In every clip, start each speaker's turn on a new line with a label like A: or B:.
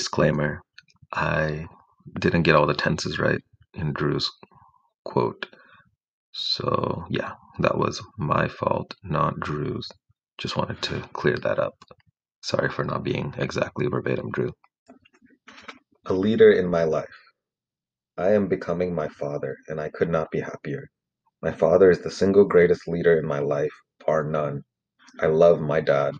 A: Disclaimer I didn't get all the tenses right in Drew's quote. So, yeah, that was my fault, not Drew's. Just wanted to clear that up. Sorry for not being exactly verbatim, Drew.
B: A leader in my life. I am becoming my father, and I could not be happier. My father is the single greatest leader in my life, bar none. I love my dad.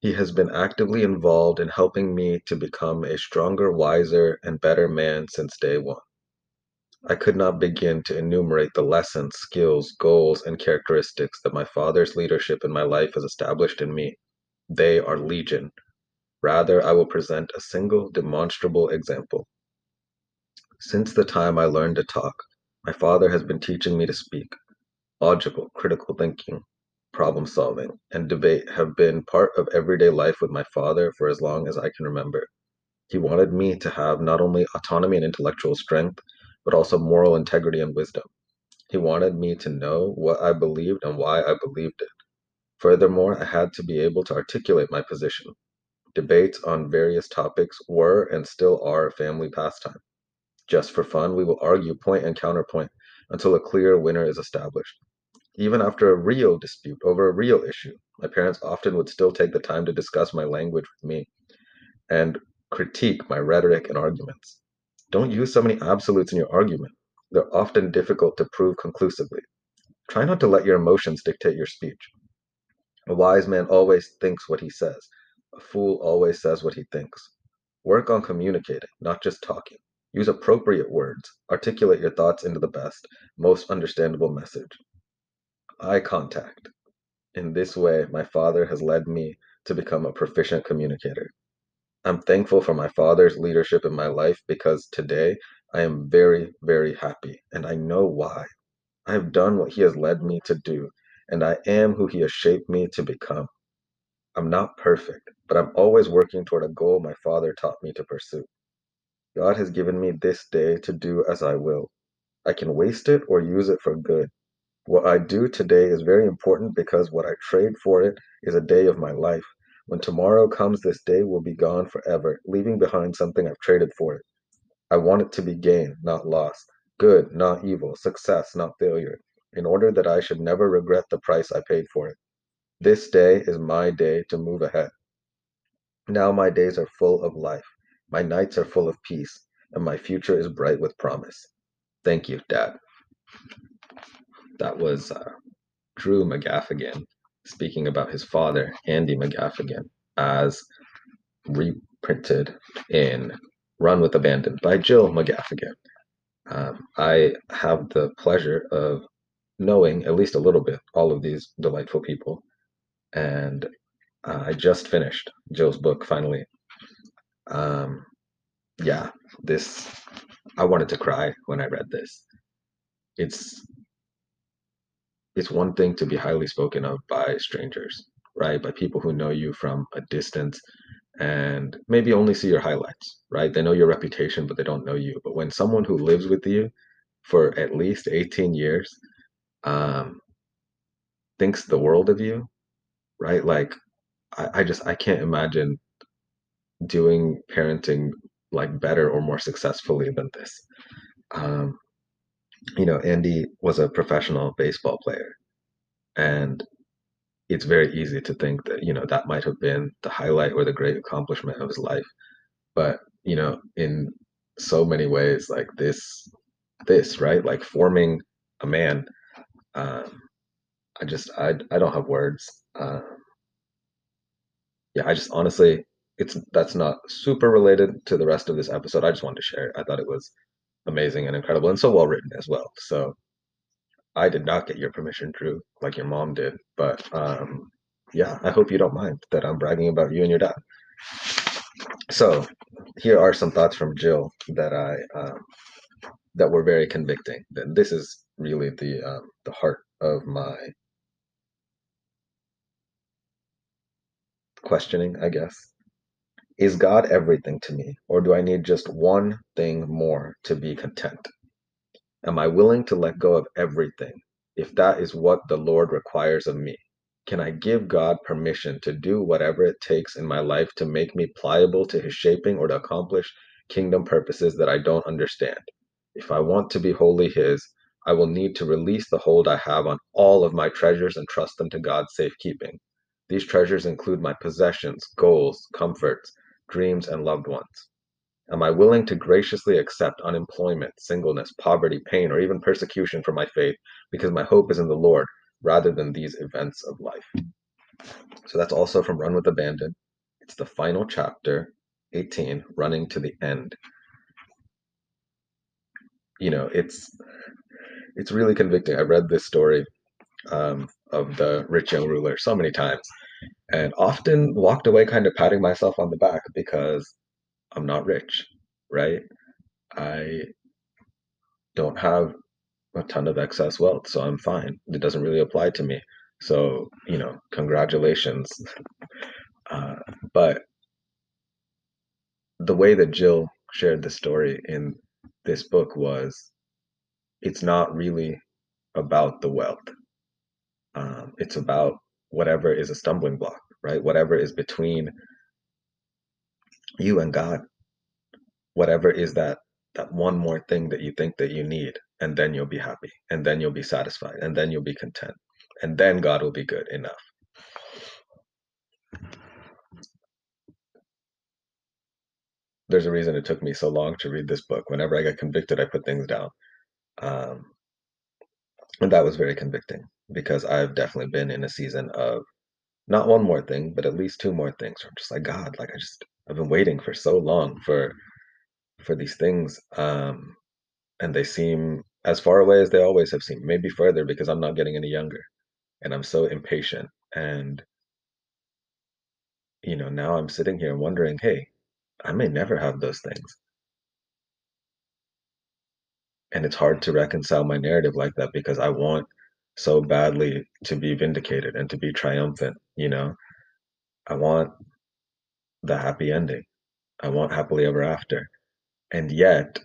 B: He has been actively involved in helping me to become a stronger, wiser, and better man since day one. I could not begin to enumerate the lessons, skills, goals, and characteristics that my father's leadership in my life has established in me. They are legion. Rather, I will present a single demonstrable example. Since the time I learned to talk, my father has been teaching me to speak. Logical, critical thinking, problem solving, and debate have been part of everyday life with my father for as long as I can remember. He wanted me to have not only autonomy and intellectual strength, but also moral integrity and wisdom. He wanted me to know what I believed and why I believed it. Furthermore, I had to be able to articulate my position. Debates on various topics were and still are a family pastime. Just for fun, we will argue point and counterpoint until a clear winner is established. Even after a real dispute over a real issue, my parents often would still take the time to discuss my language with me and critique my rhetoric and arguments. Don't use so many absolutes in your argument. They're often difficult to prove conclusively. Try not to let your emotions dictate your speech. A wise man always thinks what he says. A fool always says what he thinks. Work on communicating, not just talking. Use appropriate words. Articulate your thoughts into the best, most understandable message. Eye contact. In this way, my father has led me to become a proficient communicator. I'm thankful for my father's leadership in my life because today I am very, very happy and I know why. I have done what he has led me to do and I am who he has shaped me to become. I'm not perfect, but I'm always working toward a goal my father taught me to pursue. God has given me this day to do as I will. I can waste it or use it for good. What I do today is very important because what I trade for it is a day of my life. When tomorrow comes, this day will be gone forever, leaving behind something I've traded for it. I want it to be gain, not loss, good, not evil, success, not failure, in order that I should never regret the price I paid for it. This day is my day to move ahead. Now my days are full of life, my nights are full of peace, and my future is bright with promise. Thank you, Dad. That was uh, Drew McGaffigan speaking about his father, Andy McGaffigan, as reprinted in Run with Abandon by Jill McGaffigan. Um, I have the pleasure of knowing at least a little bit all of these delightful people, and uh, I just finished Jill's book finally. Um, yeah, this I wanted to cry when I read this. It's it's one thing to be highly spoken of by strangers, right? By people who know you from a distance and maybe only see your highlights, right? They know your reputation, but they don't know you. But when someone who lives with you for at least 18 years um, thinks the world of you, right? Like, I, I just, I can't imagine doing parenting like better or more successfully than this. Um, you know, Andy was a professional baseball player, and it's very easy to think that you know that might have been the highlight or the great accomplishment of his life, but you know, in so many ways, like this, this right, like forming a man. Um, I just, I, I don't have words. Um, yeah, I just honestly, it's that's not super related to the rest of this episode. I just wanted to share it. I thought it was amazing and incredible and so well written as well. So I did not get your permission, Drew, like your mom did. But um, yeah, I hope you don't mind that I'm bragging about you and your dad. So here are some thoughts from Jill that I um, that were very convicting. That this is really the um, the heart of my questioning, I guess. Is God everything to me, or do I need just one thing more to be content? Am I willing to let go of everything if that is what the Lord requires of me? Can I give God permission to do whatever it takes in my life to make me pliable to his shaping or to accomplish kingdom purposes that I don't understand? If I want to be wholly his, I will need to release the hold I have on all of my treasures and trust them to God's safekeeping. These treasures include my possessions, goals, comforts, dreams, and loved ones. Am I willing to graciously accept unemployment, singleness, poverty, pain, or even persecution for my faith because my hope is in the Lord rather than these events of life? So that's also from Run with Abandon. It's the final chapter, 18, running to the end. You know, it's it's really convicting. I read this story um, of the rich young ruler so many times and often walked away kind of patting myself on the back because I'm not rich, right? I don't have a ton of excess wealth, so I'm fine. It doesn't really apply to me. So, you know, congratulations. Uh, but the way that Jill shared the story in this book was it's not really about the wealth. Um, it's about whatever is a stumbling block, right? Whatever is between you and God, whatever is that that one more thing that you think that you need, and then you'll be happy, and then you'll be satisfied, and then you'll be content, and then God will be good enough. There's a reason it took me so long to read this book. Whenever I got convicted, I put things down. Um, and that was very convicting because I've definitely been in a season of not one more thing, but at least two more things. I'm just like God, like I just I've been waiting for so long for for these things, um, and they seem as far away as they always have seemed. Maybe further because I'm not getting any younger, and I'm so impatient. And you know, now I'm sitting here wondering, hey, I may never have those things. And it's hard to reconcile my narrative like that because I want so badly to be vindicated and to be triumphant, you know? I want the happy ending. I want happily ever after. And yet,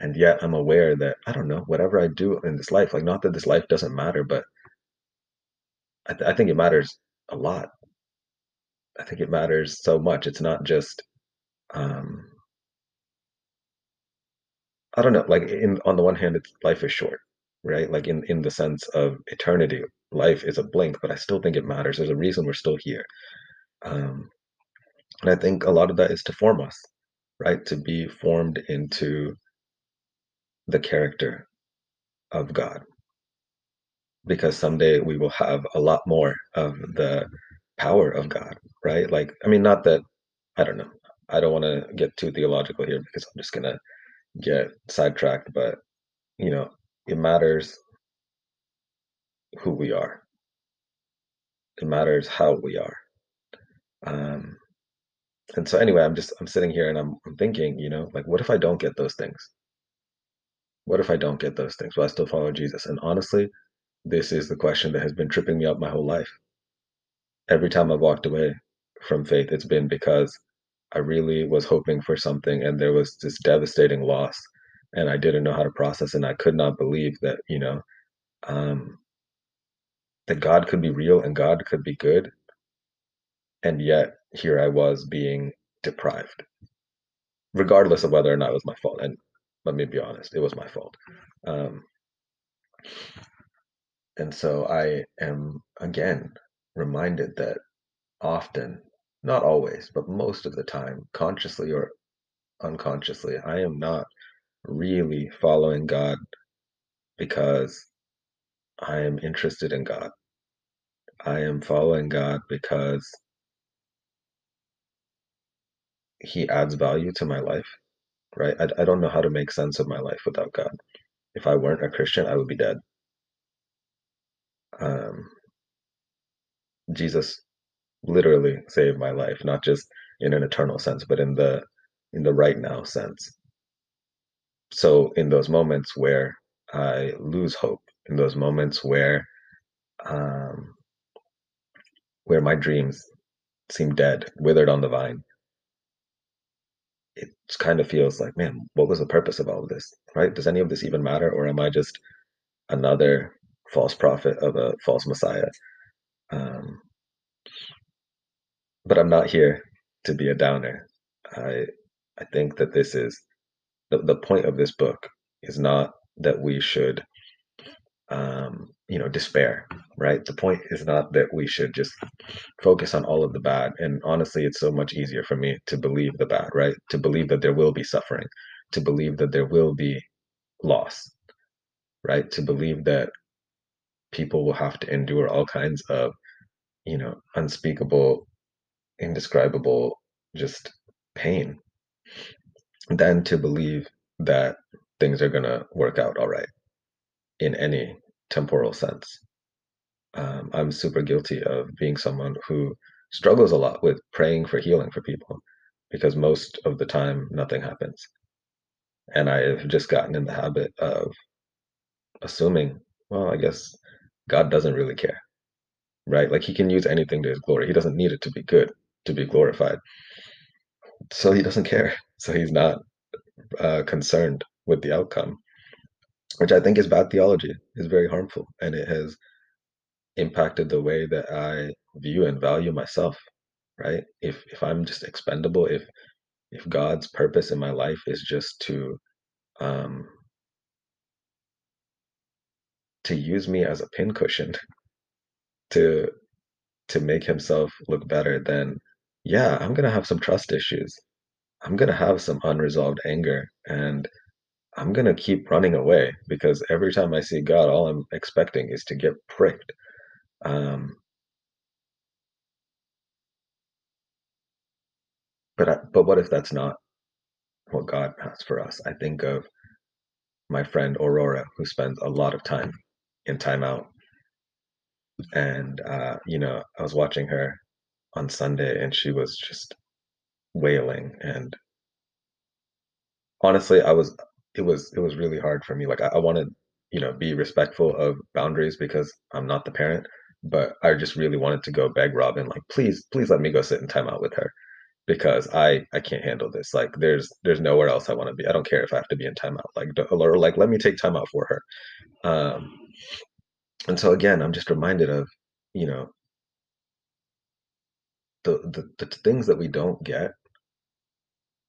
B: and yet I'm aware that I don't know, whatever I do in this life, like not that this life doesn't matter, but I, th- I think it matters a lot. I think it matters so much. It's not just um I don't know, like in on the one hand it's life is short, right? Like in in the sense of eternity, life is a blink, but I still think it matters. There's a reason we're still here. Um and I think a lot of that is to form us, right? To be formed into the character of God. Because someday we will have a lot more of the power of God, right? Like, I mean, not that, I don't know. I don't want to get too theological here because I'm just going to get sidetracked, but, you know, it matters who we are, it matters how we are. Um, and so, anyway, I'm just, I'm sitting here and I'm, I'm thinking, you know, like, what if I don't get those things? What if I don't get those things? Will I still follow Jesus? And honestly, this is the question that has been tripping me up my whole life. Every time I've walked away from faith, it's been because I really was hoping for something and there was this devastating loss and I didn't know how to process and I could not believe that, you know, um, that God could be real and God could be good. And yet here I was being deprived, regardless of whether or not it was my fault. And let me be honest, it was my fault. Um, and so I am again reminded that often, not always, but most of the time, consciously or unconsciously, I am not really following God because I am interested in God. I am following God because He adds value to my life, right? I, I don't know how to make sense of my life without God. If I weren't a Christian, I would be dead. Um, Jesus literally saved my life, not just in an eternal sense, but in the in the right now sense. So in those moments where I lose hope, in those moments where um, where my dreams seem dead, withered on the vine, it kind of feels like, man, what was the purpose of all of this? Right? Does any of this even matter, or am I just another false prophet of a false messiah. Um, but I'm not here to be a downer. I I think that this is the, the point of this book is not that we should um, you know despair right? The point is not that we should just focus on all of the bad. And honestly it's so much easier for me to believe the bad right? To believe that there will be suffering to believe that there will be loss right? To believe that people will have to endure all kinds of you know unspeakable indescribable just pain than to believe that things are going to work out all right in any temporal sense. Um, I'm super guilty of being someone who struggles a lot with praying for healing for people because most of the time nothing happens. And I've just gotten in the habit of assuming, well, I guess God doesn't really care, right? Like he can use anything to his glory. He doesn't need it to be good, to be glorified. So he doesn't care. So he's not uh, concerned with the outcome which I think is bad theology, is very harmful, and it has impacted the way that I view and value myself. Right? If if I'm just expendable, if if God's purpose in my life is just to um, to use me as a pincushion to to make Himself look better, then yeah, I'm gonna have some trust issues. I'm gonna have some unresolved anger and I'm gonna keep running away because every time I see God, all I'm expecting is to get pricked. Um, but I, but what if that's not what God has for us? I think of my friend Aurora, who spends a lot of time in timeout, and uh, you know, I was watching her on Sunday, and she was just wailing, and honestly, I was it was it was really hard for me. Like I, I wanted, you know, be respectful of boundaries because I'm not the parent, but I just really wanted to go beg Robin, like, please, please let me go sit in timeout with her because I I can't handle this. Like there's there's nowhere else I want to be. I don't care if I have to be in timeout. Like or like let me take time out for her. Um, and so again, I'm just reminded of you know the the, the things that we don't get.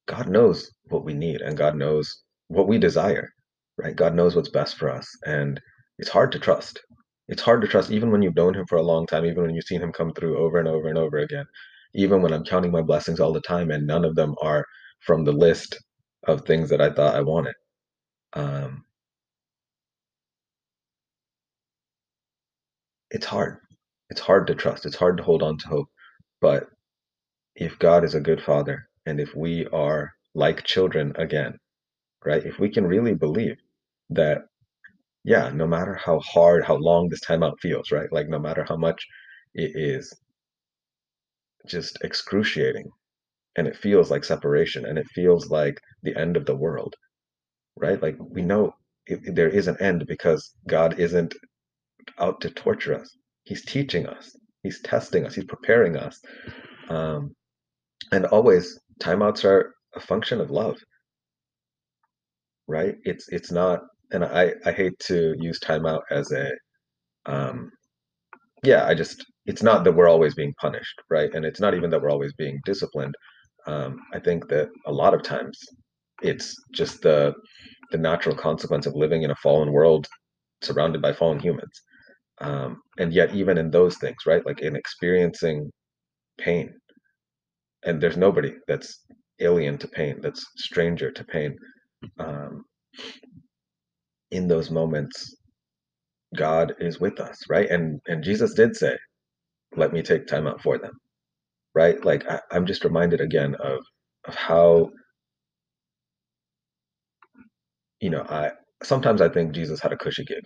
B: God knows what we need, and God knows what we desire, right? God knows what's best for us, and it's hard to trust. It's hard to trust even when you've known him for a long time, even when you've seen him come through over and over and over again even when I'm counting my blessings all the time and none of them are from the list of things that I thought I wanted. Um, it's hard. It's hard to trust. It's hard to hold on to hope. But if God is a good father and if we are like children again, right? If we can really believe that, yeah, no matter how hard, how long this timeout feels, right? Like no matter how much it is just excruciating and it feels like separation and it feels like the end of the world right like we know it, there is an end because god isn't out to torture us he's teaching us he's testing us he's preparing us um, and always timeouts are a function of love right it's it's not and i i hate to use timeout as a um yeah i just it's not that we're always being punished, right? And it's not even that we're always being disciplined. Um, I think that a lot of times it's just the the natural consequence of living in a fallen world surrounded by fallen humans. Um, and yet, even in those things, right, like in experiencing pain, and there's nobody that's alien to pain, that's stranger to pain. Um, in those moments, God is with us, right? And and Jesus did say, let me take time out for them right like I, i'm just reminded again of of how you know i sometimes i think jesus had a cushy gig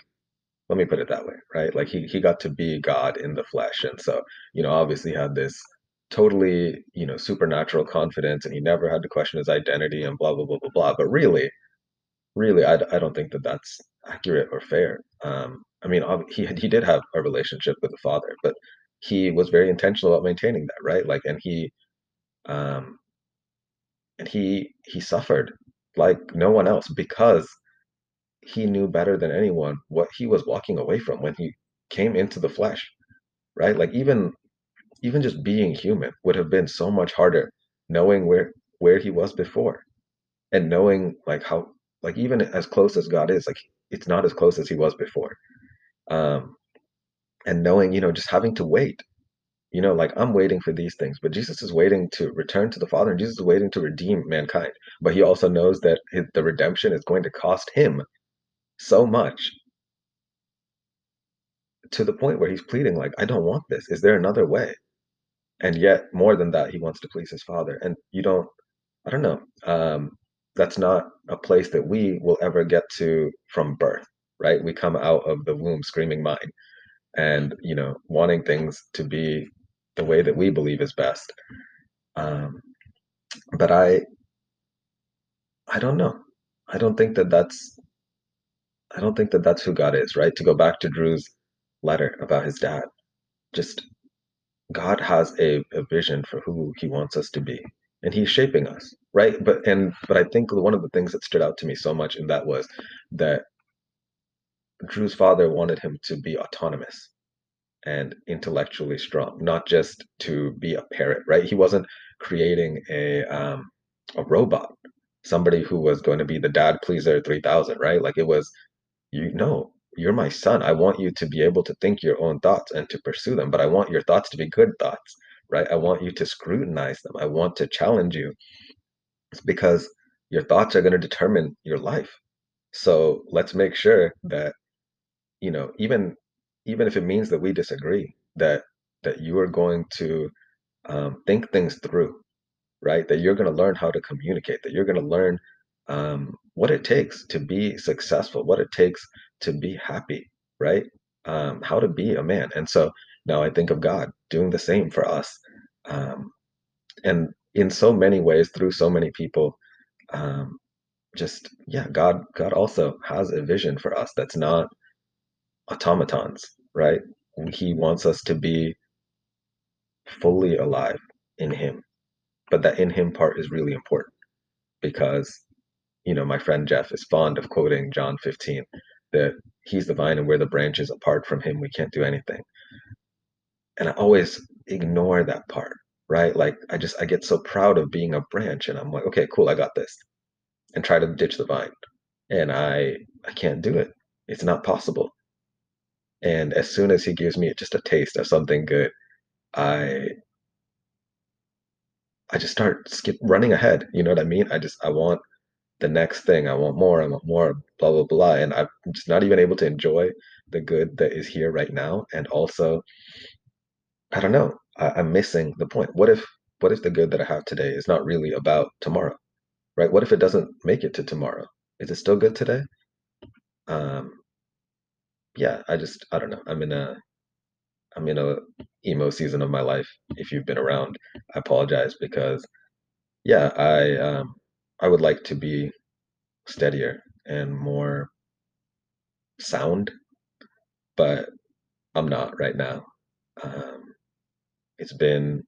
B: let me put it that way right like he, he got to be god in the flesh and so you know obviously had this totally you know supernatural confidence and he never had to question his identity and blah blah blah blah blah but really really i, I don't think that that's accurate or fair um i mean he he did have a relationship with the father but he was very intentional about maintaining that, right? Like, and he, um, and he he suffered like no one else because he knew better than anyone what he was walking away from when he came into the flesh, right? Like even even just being human would have been so much harder knowing where where he was before and knowing like how like even as close as God is, like it's not as close as he was before. Um and knowing, you know, just having to wait. You know, like I'm waiting for these things, but Jesus is waiting to return to the Father, and Jesus is waiting to redeem mankind. But he also knows that his, the redemption is going to cost him so much to the point where he's pleading, like, I don't want this. Is there another way? And yet, more than that, he wants to please his Father. And you don't, I don't know. Um, that's not a place that we will ever get to from birth, right? We come out of the womb screaming mine and, you know, wanting things to be the way that we believe is best. Um, but I, I don't know. I don't think that that's, I don't think that that's who God is, right? To go back to Drew's letter about his dad, just God has a, a vision for who he wants us to be and he's shaping us right? But and but i think one of the things that stood out to me so much in that was that drew's father wanted him to be autonomous and intellectually strong not just to be a parrot right? He wasn't creating a um a robot somebody who was going to be the dad pleaser 3000 right? Like it was you know you're my son i want you to be able to think your own thoughts and to pursue them but i want your thoughts to be good thoughts right i want you to scrutinize them i want to challenge you it's because your thoughts are going to determine your life. So let's make sure that, you know, even even if it means that we disagree, that that you are going to um, think things through, right? That you're going to learn how to communicate, that you're going to learn um, what it takes to be successful, what it takes to be happy, right? Um, how to be a man. And so now I think of God doing the same for us. Um, and in so many ways, through so many people, um, just yeah, God God also has a vision for us that's not automatons, right? He wants us to be fully alive in Him, but that in Him part is really important because you know my friend Jeff is fond of quoting John 15 that He's the vine and we're the branches. Apart from Him, we can't do anything. And I always ignore that part, right? Like I just I get so proud of being a branch, and I'm like, okay, cool, I got this, and try to ditch the vine, and I I can't do it. It's not possible. And as soon as he gives me just a taste of something good, I I just start skip running ahead. You know what I mean? I just I want the next thing. I want more. I want more. Blah blah blah. And I'm just not even able to enjoy the good that is here right now. And also, I don't know. I, I'm missing the point. What if what if the good that I have today is not really about tomorrow? Right? What if it doesn't make it to tomorrow? Is it still good today? Um, yeah, I just I don't know. I'm in a I'm in a emo season of my life. If you've been around, I apologize because yeah, I um I would like to be steadier and more sound, but I'm not right now. Um, it's been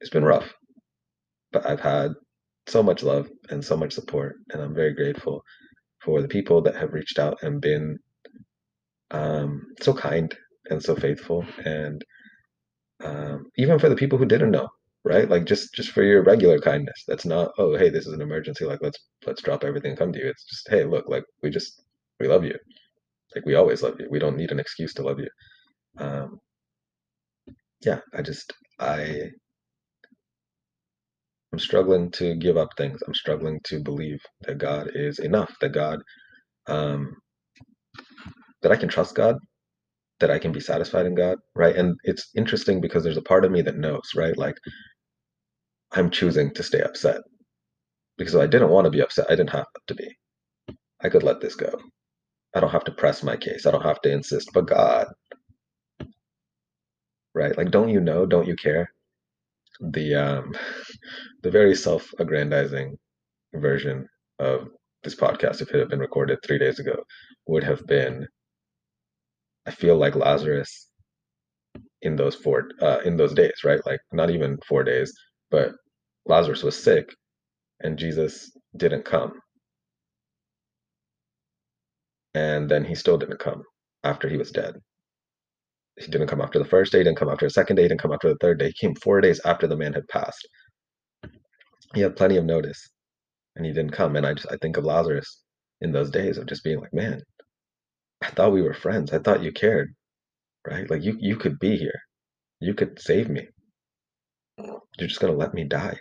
B: it's been rough, but I've had so much love and so much support, and I'm very grateful for the people that have reached out and been um, so kind and so faithful, and um, even for the people who didn't know, right? Like just just for your regular kindness. That's not oh hey this is an emergency like let's let's drop everything and come to you. It's just hey look like we just we love you like we always love you. We don't need an excuse to love you. Um, yeah, I just I I'm struggling to give up things. I'm struggling to believe that God is enough. That God um, that I can trust God that I can be satisfied in God, right? And it's interesting because there's a part of me that knows, right? Like I'm choosing to stay upset because I didn't want to be upset. I didn't have to be. I could let this go. I don't have to press my case. I don't have to insist. But God, right? Like, don't you know? Don't you care? The um, the very self-aggrandizing version of this podcast, if it had been recorded three days ago, would have been I feel like Lazarus in those four uh, in those days, right? Like not even four days, but Lazarus was sick, and Jesus didn't come. and then he still didn't come after he was dead. He didn't come after the first day, didn't come after the second day, didn't come after the third day. He came four days after the man had passed. He had plenty of notice, and he didn't come. And I just I think of Lazarus in those days of just being like, man, I thought we were friends. I thought you cared, right? Like you you could be here. You could save me. You're just gonna let me die.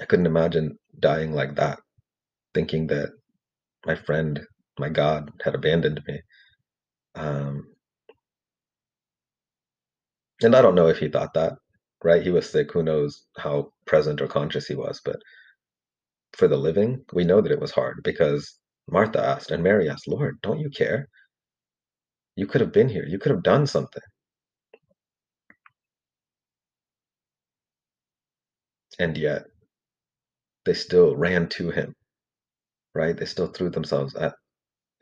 B: I couldn't imagine dying like that, thinking that my friend, my God, had abandoned me. Um, and I don't know if he thought that, right? He was sick. Who knows how present or conscious he was? But for the living, we know that it was hard because Martha asked and Mary asked, Lord, don't you care? You could have been here. You could have done something. And yet, they still ran to him, right? They still threw themselves at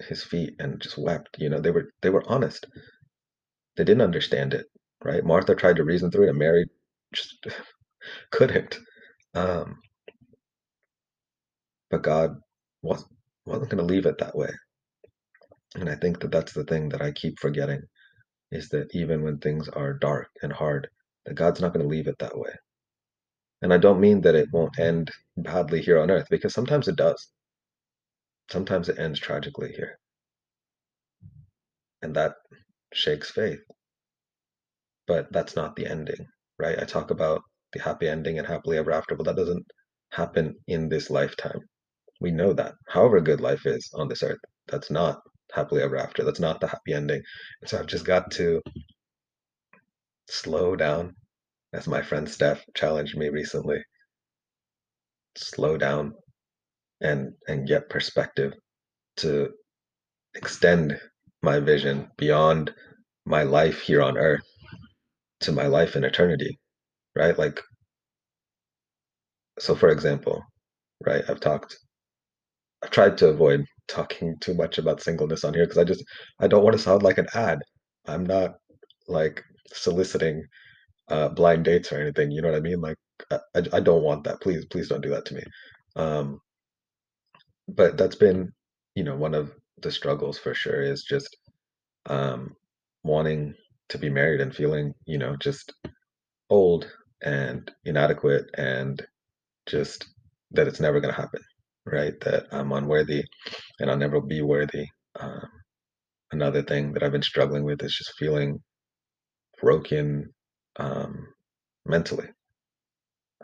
B: his feet and just wept. You know, they were they were honest. They didn't understand it, right? Martha tried to reason through it, and Mary just couldn't. Um, but God was wasn't going to leave it that way. And I think that that's the thing that I keep forgetting is that even when things are dark and hard, that God's not going to leave it that way. And I don't mean that it won't end badly here on earth because sometimes it does. Sometimes it ends tragically here. And that shakes faith. But that's not the ending, right? I talk about the happy ending and happily ever after, but that doesn't happen in this lifetime. We know that. However good life is on this earth, that's not happily ever after. That's not the happy ending. And so I've just got to slow down, as my friend Steph challenged me recently. Slow down and and get perspective to extend my vision beyond my life here on earth to my life in eternity right? Like so for example right i've talked i've tried to avoid talking too much about singleness on here because i just i don't want to sound like an ad. I'm not like soliciting uh blind dates or anything you know what i mean? Like i, I don't want that. Please please don't do that to me. Um but that's been you know one of the struggles for sure is just um wanting to be married and feeling you know just old and inadequate and just that it's never going to happen right? That i'm unworthy and i'll never be worthy. Um, another thing that i've been struggling with is just feeling broken um, mentally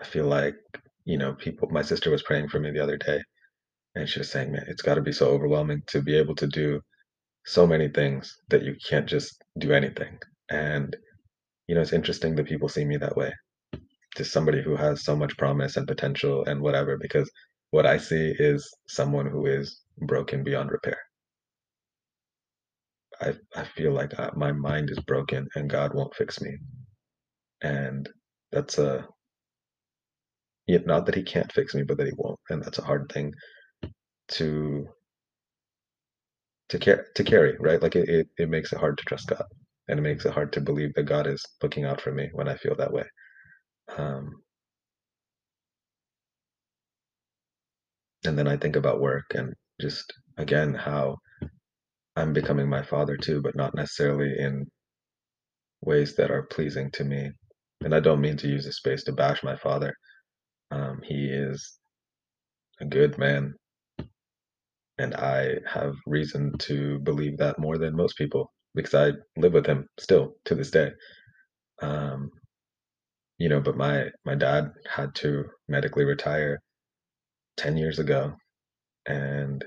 B: i feel like you know people my sister was praying for me the other day and she was saying man it's got to be so overwhelming to be able to do so many things that you can't just do anything. And you know it's interesting that people see me that way. Just somebody who has so much promise and potential and whatever because what i see is someone who is broken beyond repair. I i feel like I, my mind is broken and god won't fix me. And that's a yeah, not that he can't fix me but that he won't and that's a hard thing to to care to carry right like it, it, it makes it hard to trust god and it makes it hard to believe that god is looking out for me when i feel that way um, and then I think about work and just again how I'm becoming my father too, but not necessarily in ways that are pleasing to me. And I don't mean to use this space to bash my father. Um, he is a good man, and I have reason to believe that more than most people because I live with him still to this day. Um, you know, but my my dad had to medically retire 10 years ago and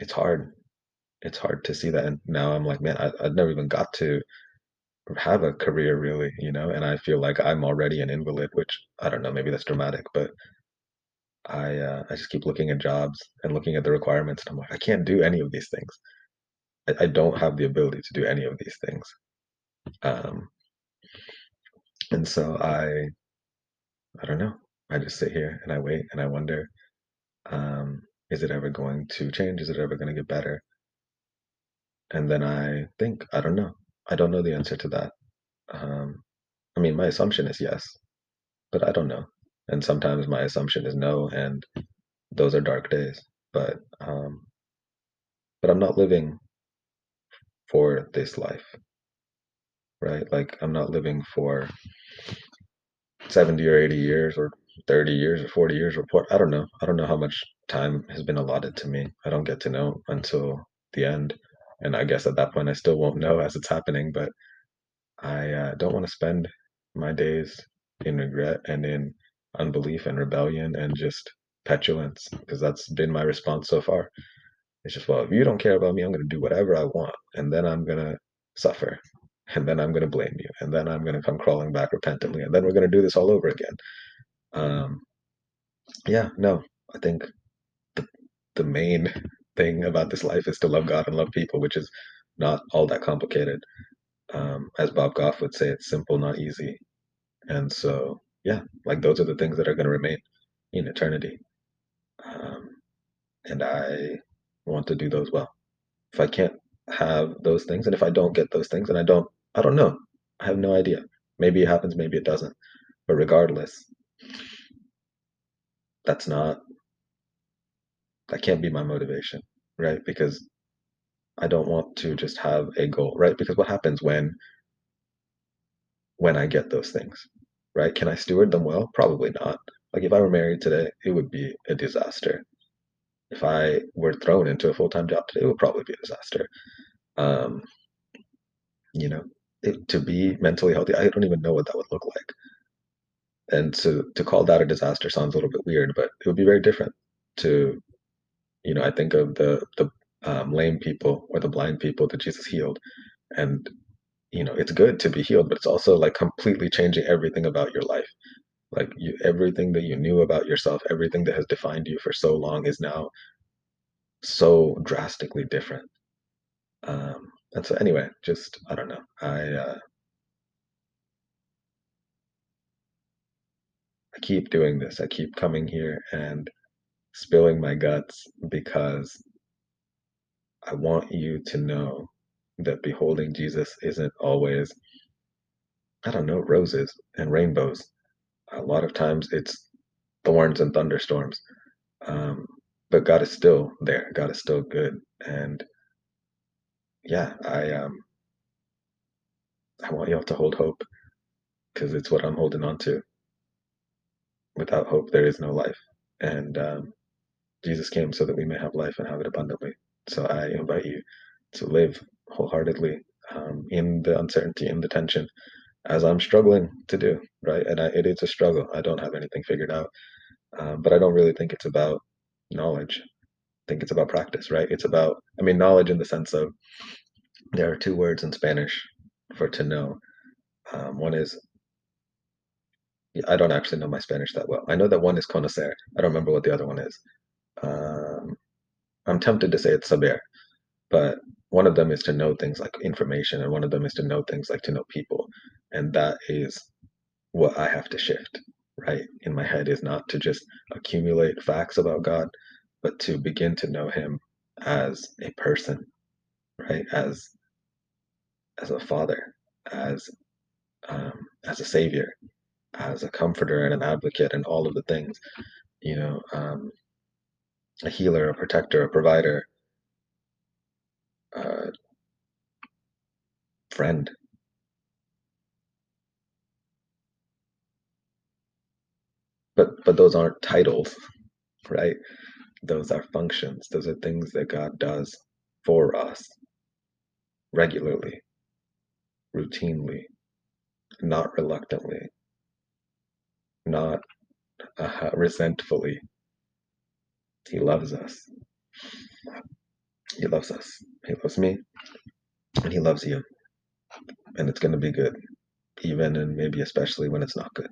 B: it's hard. It's hard to see that. And now i'm like man I, i've never even got to have a career really you know and i feel like i'm already an invalid which i don't know maybe that's dramatic but i uh, i just keep looking at jobs and looking at the requirements and i'm like i can't do any of these things. I, I don't have the ability to do any of these things. Um and so i i don't know. I just sit here and i wait and i wonder um is it ever going to change? Is it ever going to get better? And then I think, I don't know. I don't know the answer to that. Um, I mean, my assumption is yes, but I don't know. And sometimes my assumption is no, and those are dark days. but um, but I'm not living for this life, right? Like I'm not living for 70 or 80 years or 30 years or 40 years or I don't know. I don't know how much time has been allotted to me. I don't get to know until the end. And I guess at that point I still won't know as it's happening, but I uh, don't want to spend my days in regret and in unbelief and rebellion and just petulance because that's been my response so far. It's just, well, if you don't care about me, I'm going to do whatever I want and then I'm going to suffer and then I'm going to blame you and then I'm going to come crawling back repentantly and then we're going to do this all over again. Um, yeah, no, I think the, the main thing about this life is to love God and love people, which is not all that complicated. Um, as Bob Goff would say, it's simple, not easy. And so, yeah, like those are the things that are going to remain in eternity. Um, and I want to do those well. If I can't have those things, and if I don't get those things, and I don't, I don't know. I have no idea. Maybe it happens, maybe it doesn't. But regardless, that's not, that can't be my motivation, right? Because I don't want to just have a goal, right? Because what happens when when I get those things, right? Can I steward them well? Probably not. Like if I were married today, it would be a disaster. If I were thrown into a full time job today, it would probably be a disaster. Um, you know, it, to be mentally healthy, I don't even know what that would look like. And to to call that a disaster sounds a little bit weird, but it would be very different. To, you know, I think of the the um, lame people or the blind people that Jesus healed, and you know, it's good to be healed, but it's also like completely changing everything about your life. Like you, everything that you knew about yourself, everything that has defined you for so long is now so drastically different. Um, and so anyway, just I don't know. I uh, I keep doing this. I keep coming here and spilling my guts because I want you to know that beholding Jesus isn't always, I don't know, roses and rainbows. A lot of times it's thorns and thunderstorms. Um, but God is still there. God is still good. And yeah, I um I want y'all to hold hope because it's what I'm holding on to. Without hope, there is no life. And um, Jesus came so that we may have life and have it abundantly. So I invite you to live wholeheartedly um, in the uncertainty, in the tension, as I'm struggling to do, right? And I, it is a struggle. I don't have anything figured out, um, but I don't really think it's about knowledge. I think it's about practice, right? It's about, I mean, knowledge in the sense of there are two words in Spanish for to know. Um, one is, I don't actually know my Spanish that well. I know that one is conocer. I don't remember what the other one is. Um, I'm tempted to say it's saber, but one of them is to know things like information, and one of them is to know things like to know people. And that is what I have to shift, right? In my head is not to just accumulate facts about God, but to begin to know Him as a person, right? As as a father, as um, as a savior, as a comforter and an advocate, and all of the things, you know, um, a healer, a protector, a provider, uh, friend. But but those aren't titles, right? Those are functions. Those are things that God does for us regularly, routinely, not reluctantly, not uh, resentfully. He loves us. He loves us. He loves me. And he loves you. And it's going to be good, even and maybe especially when it's not good.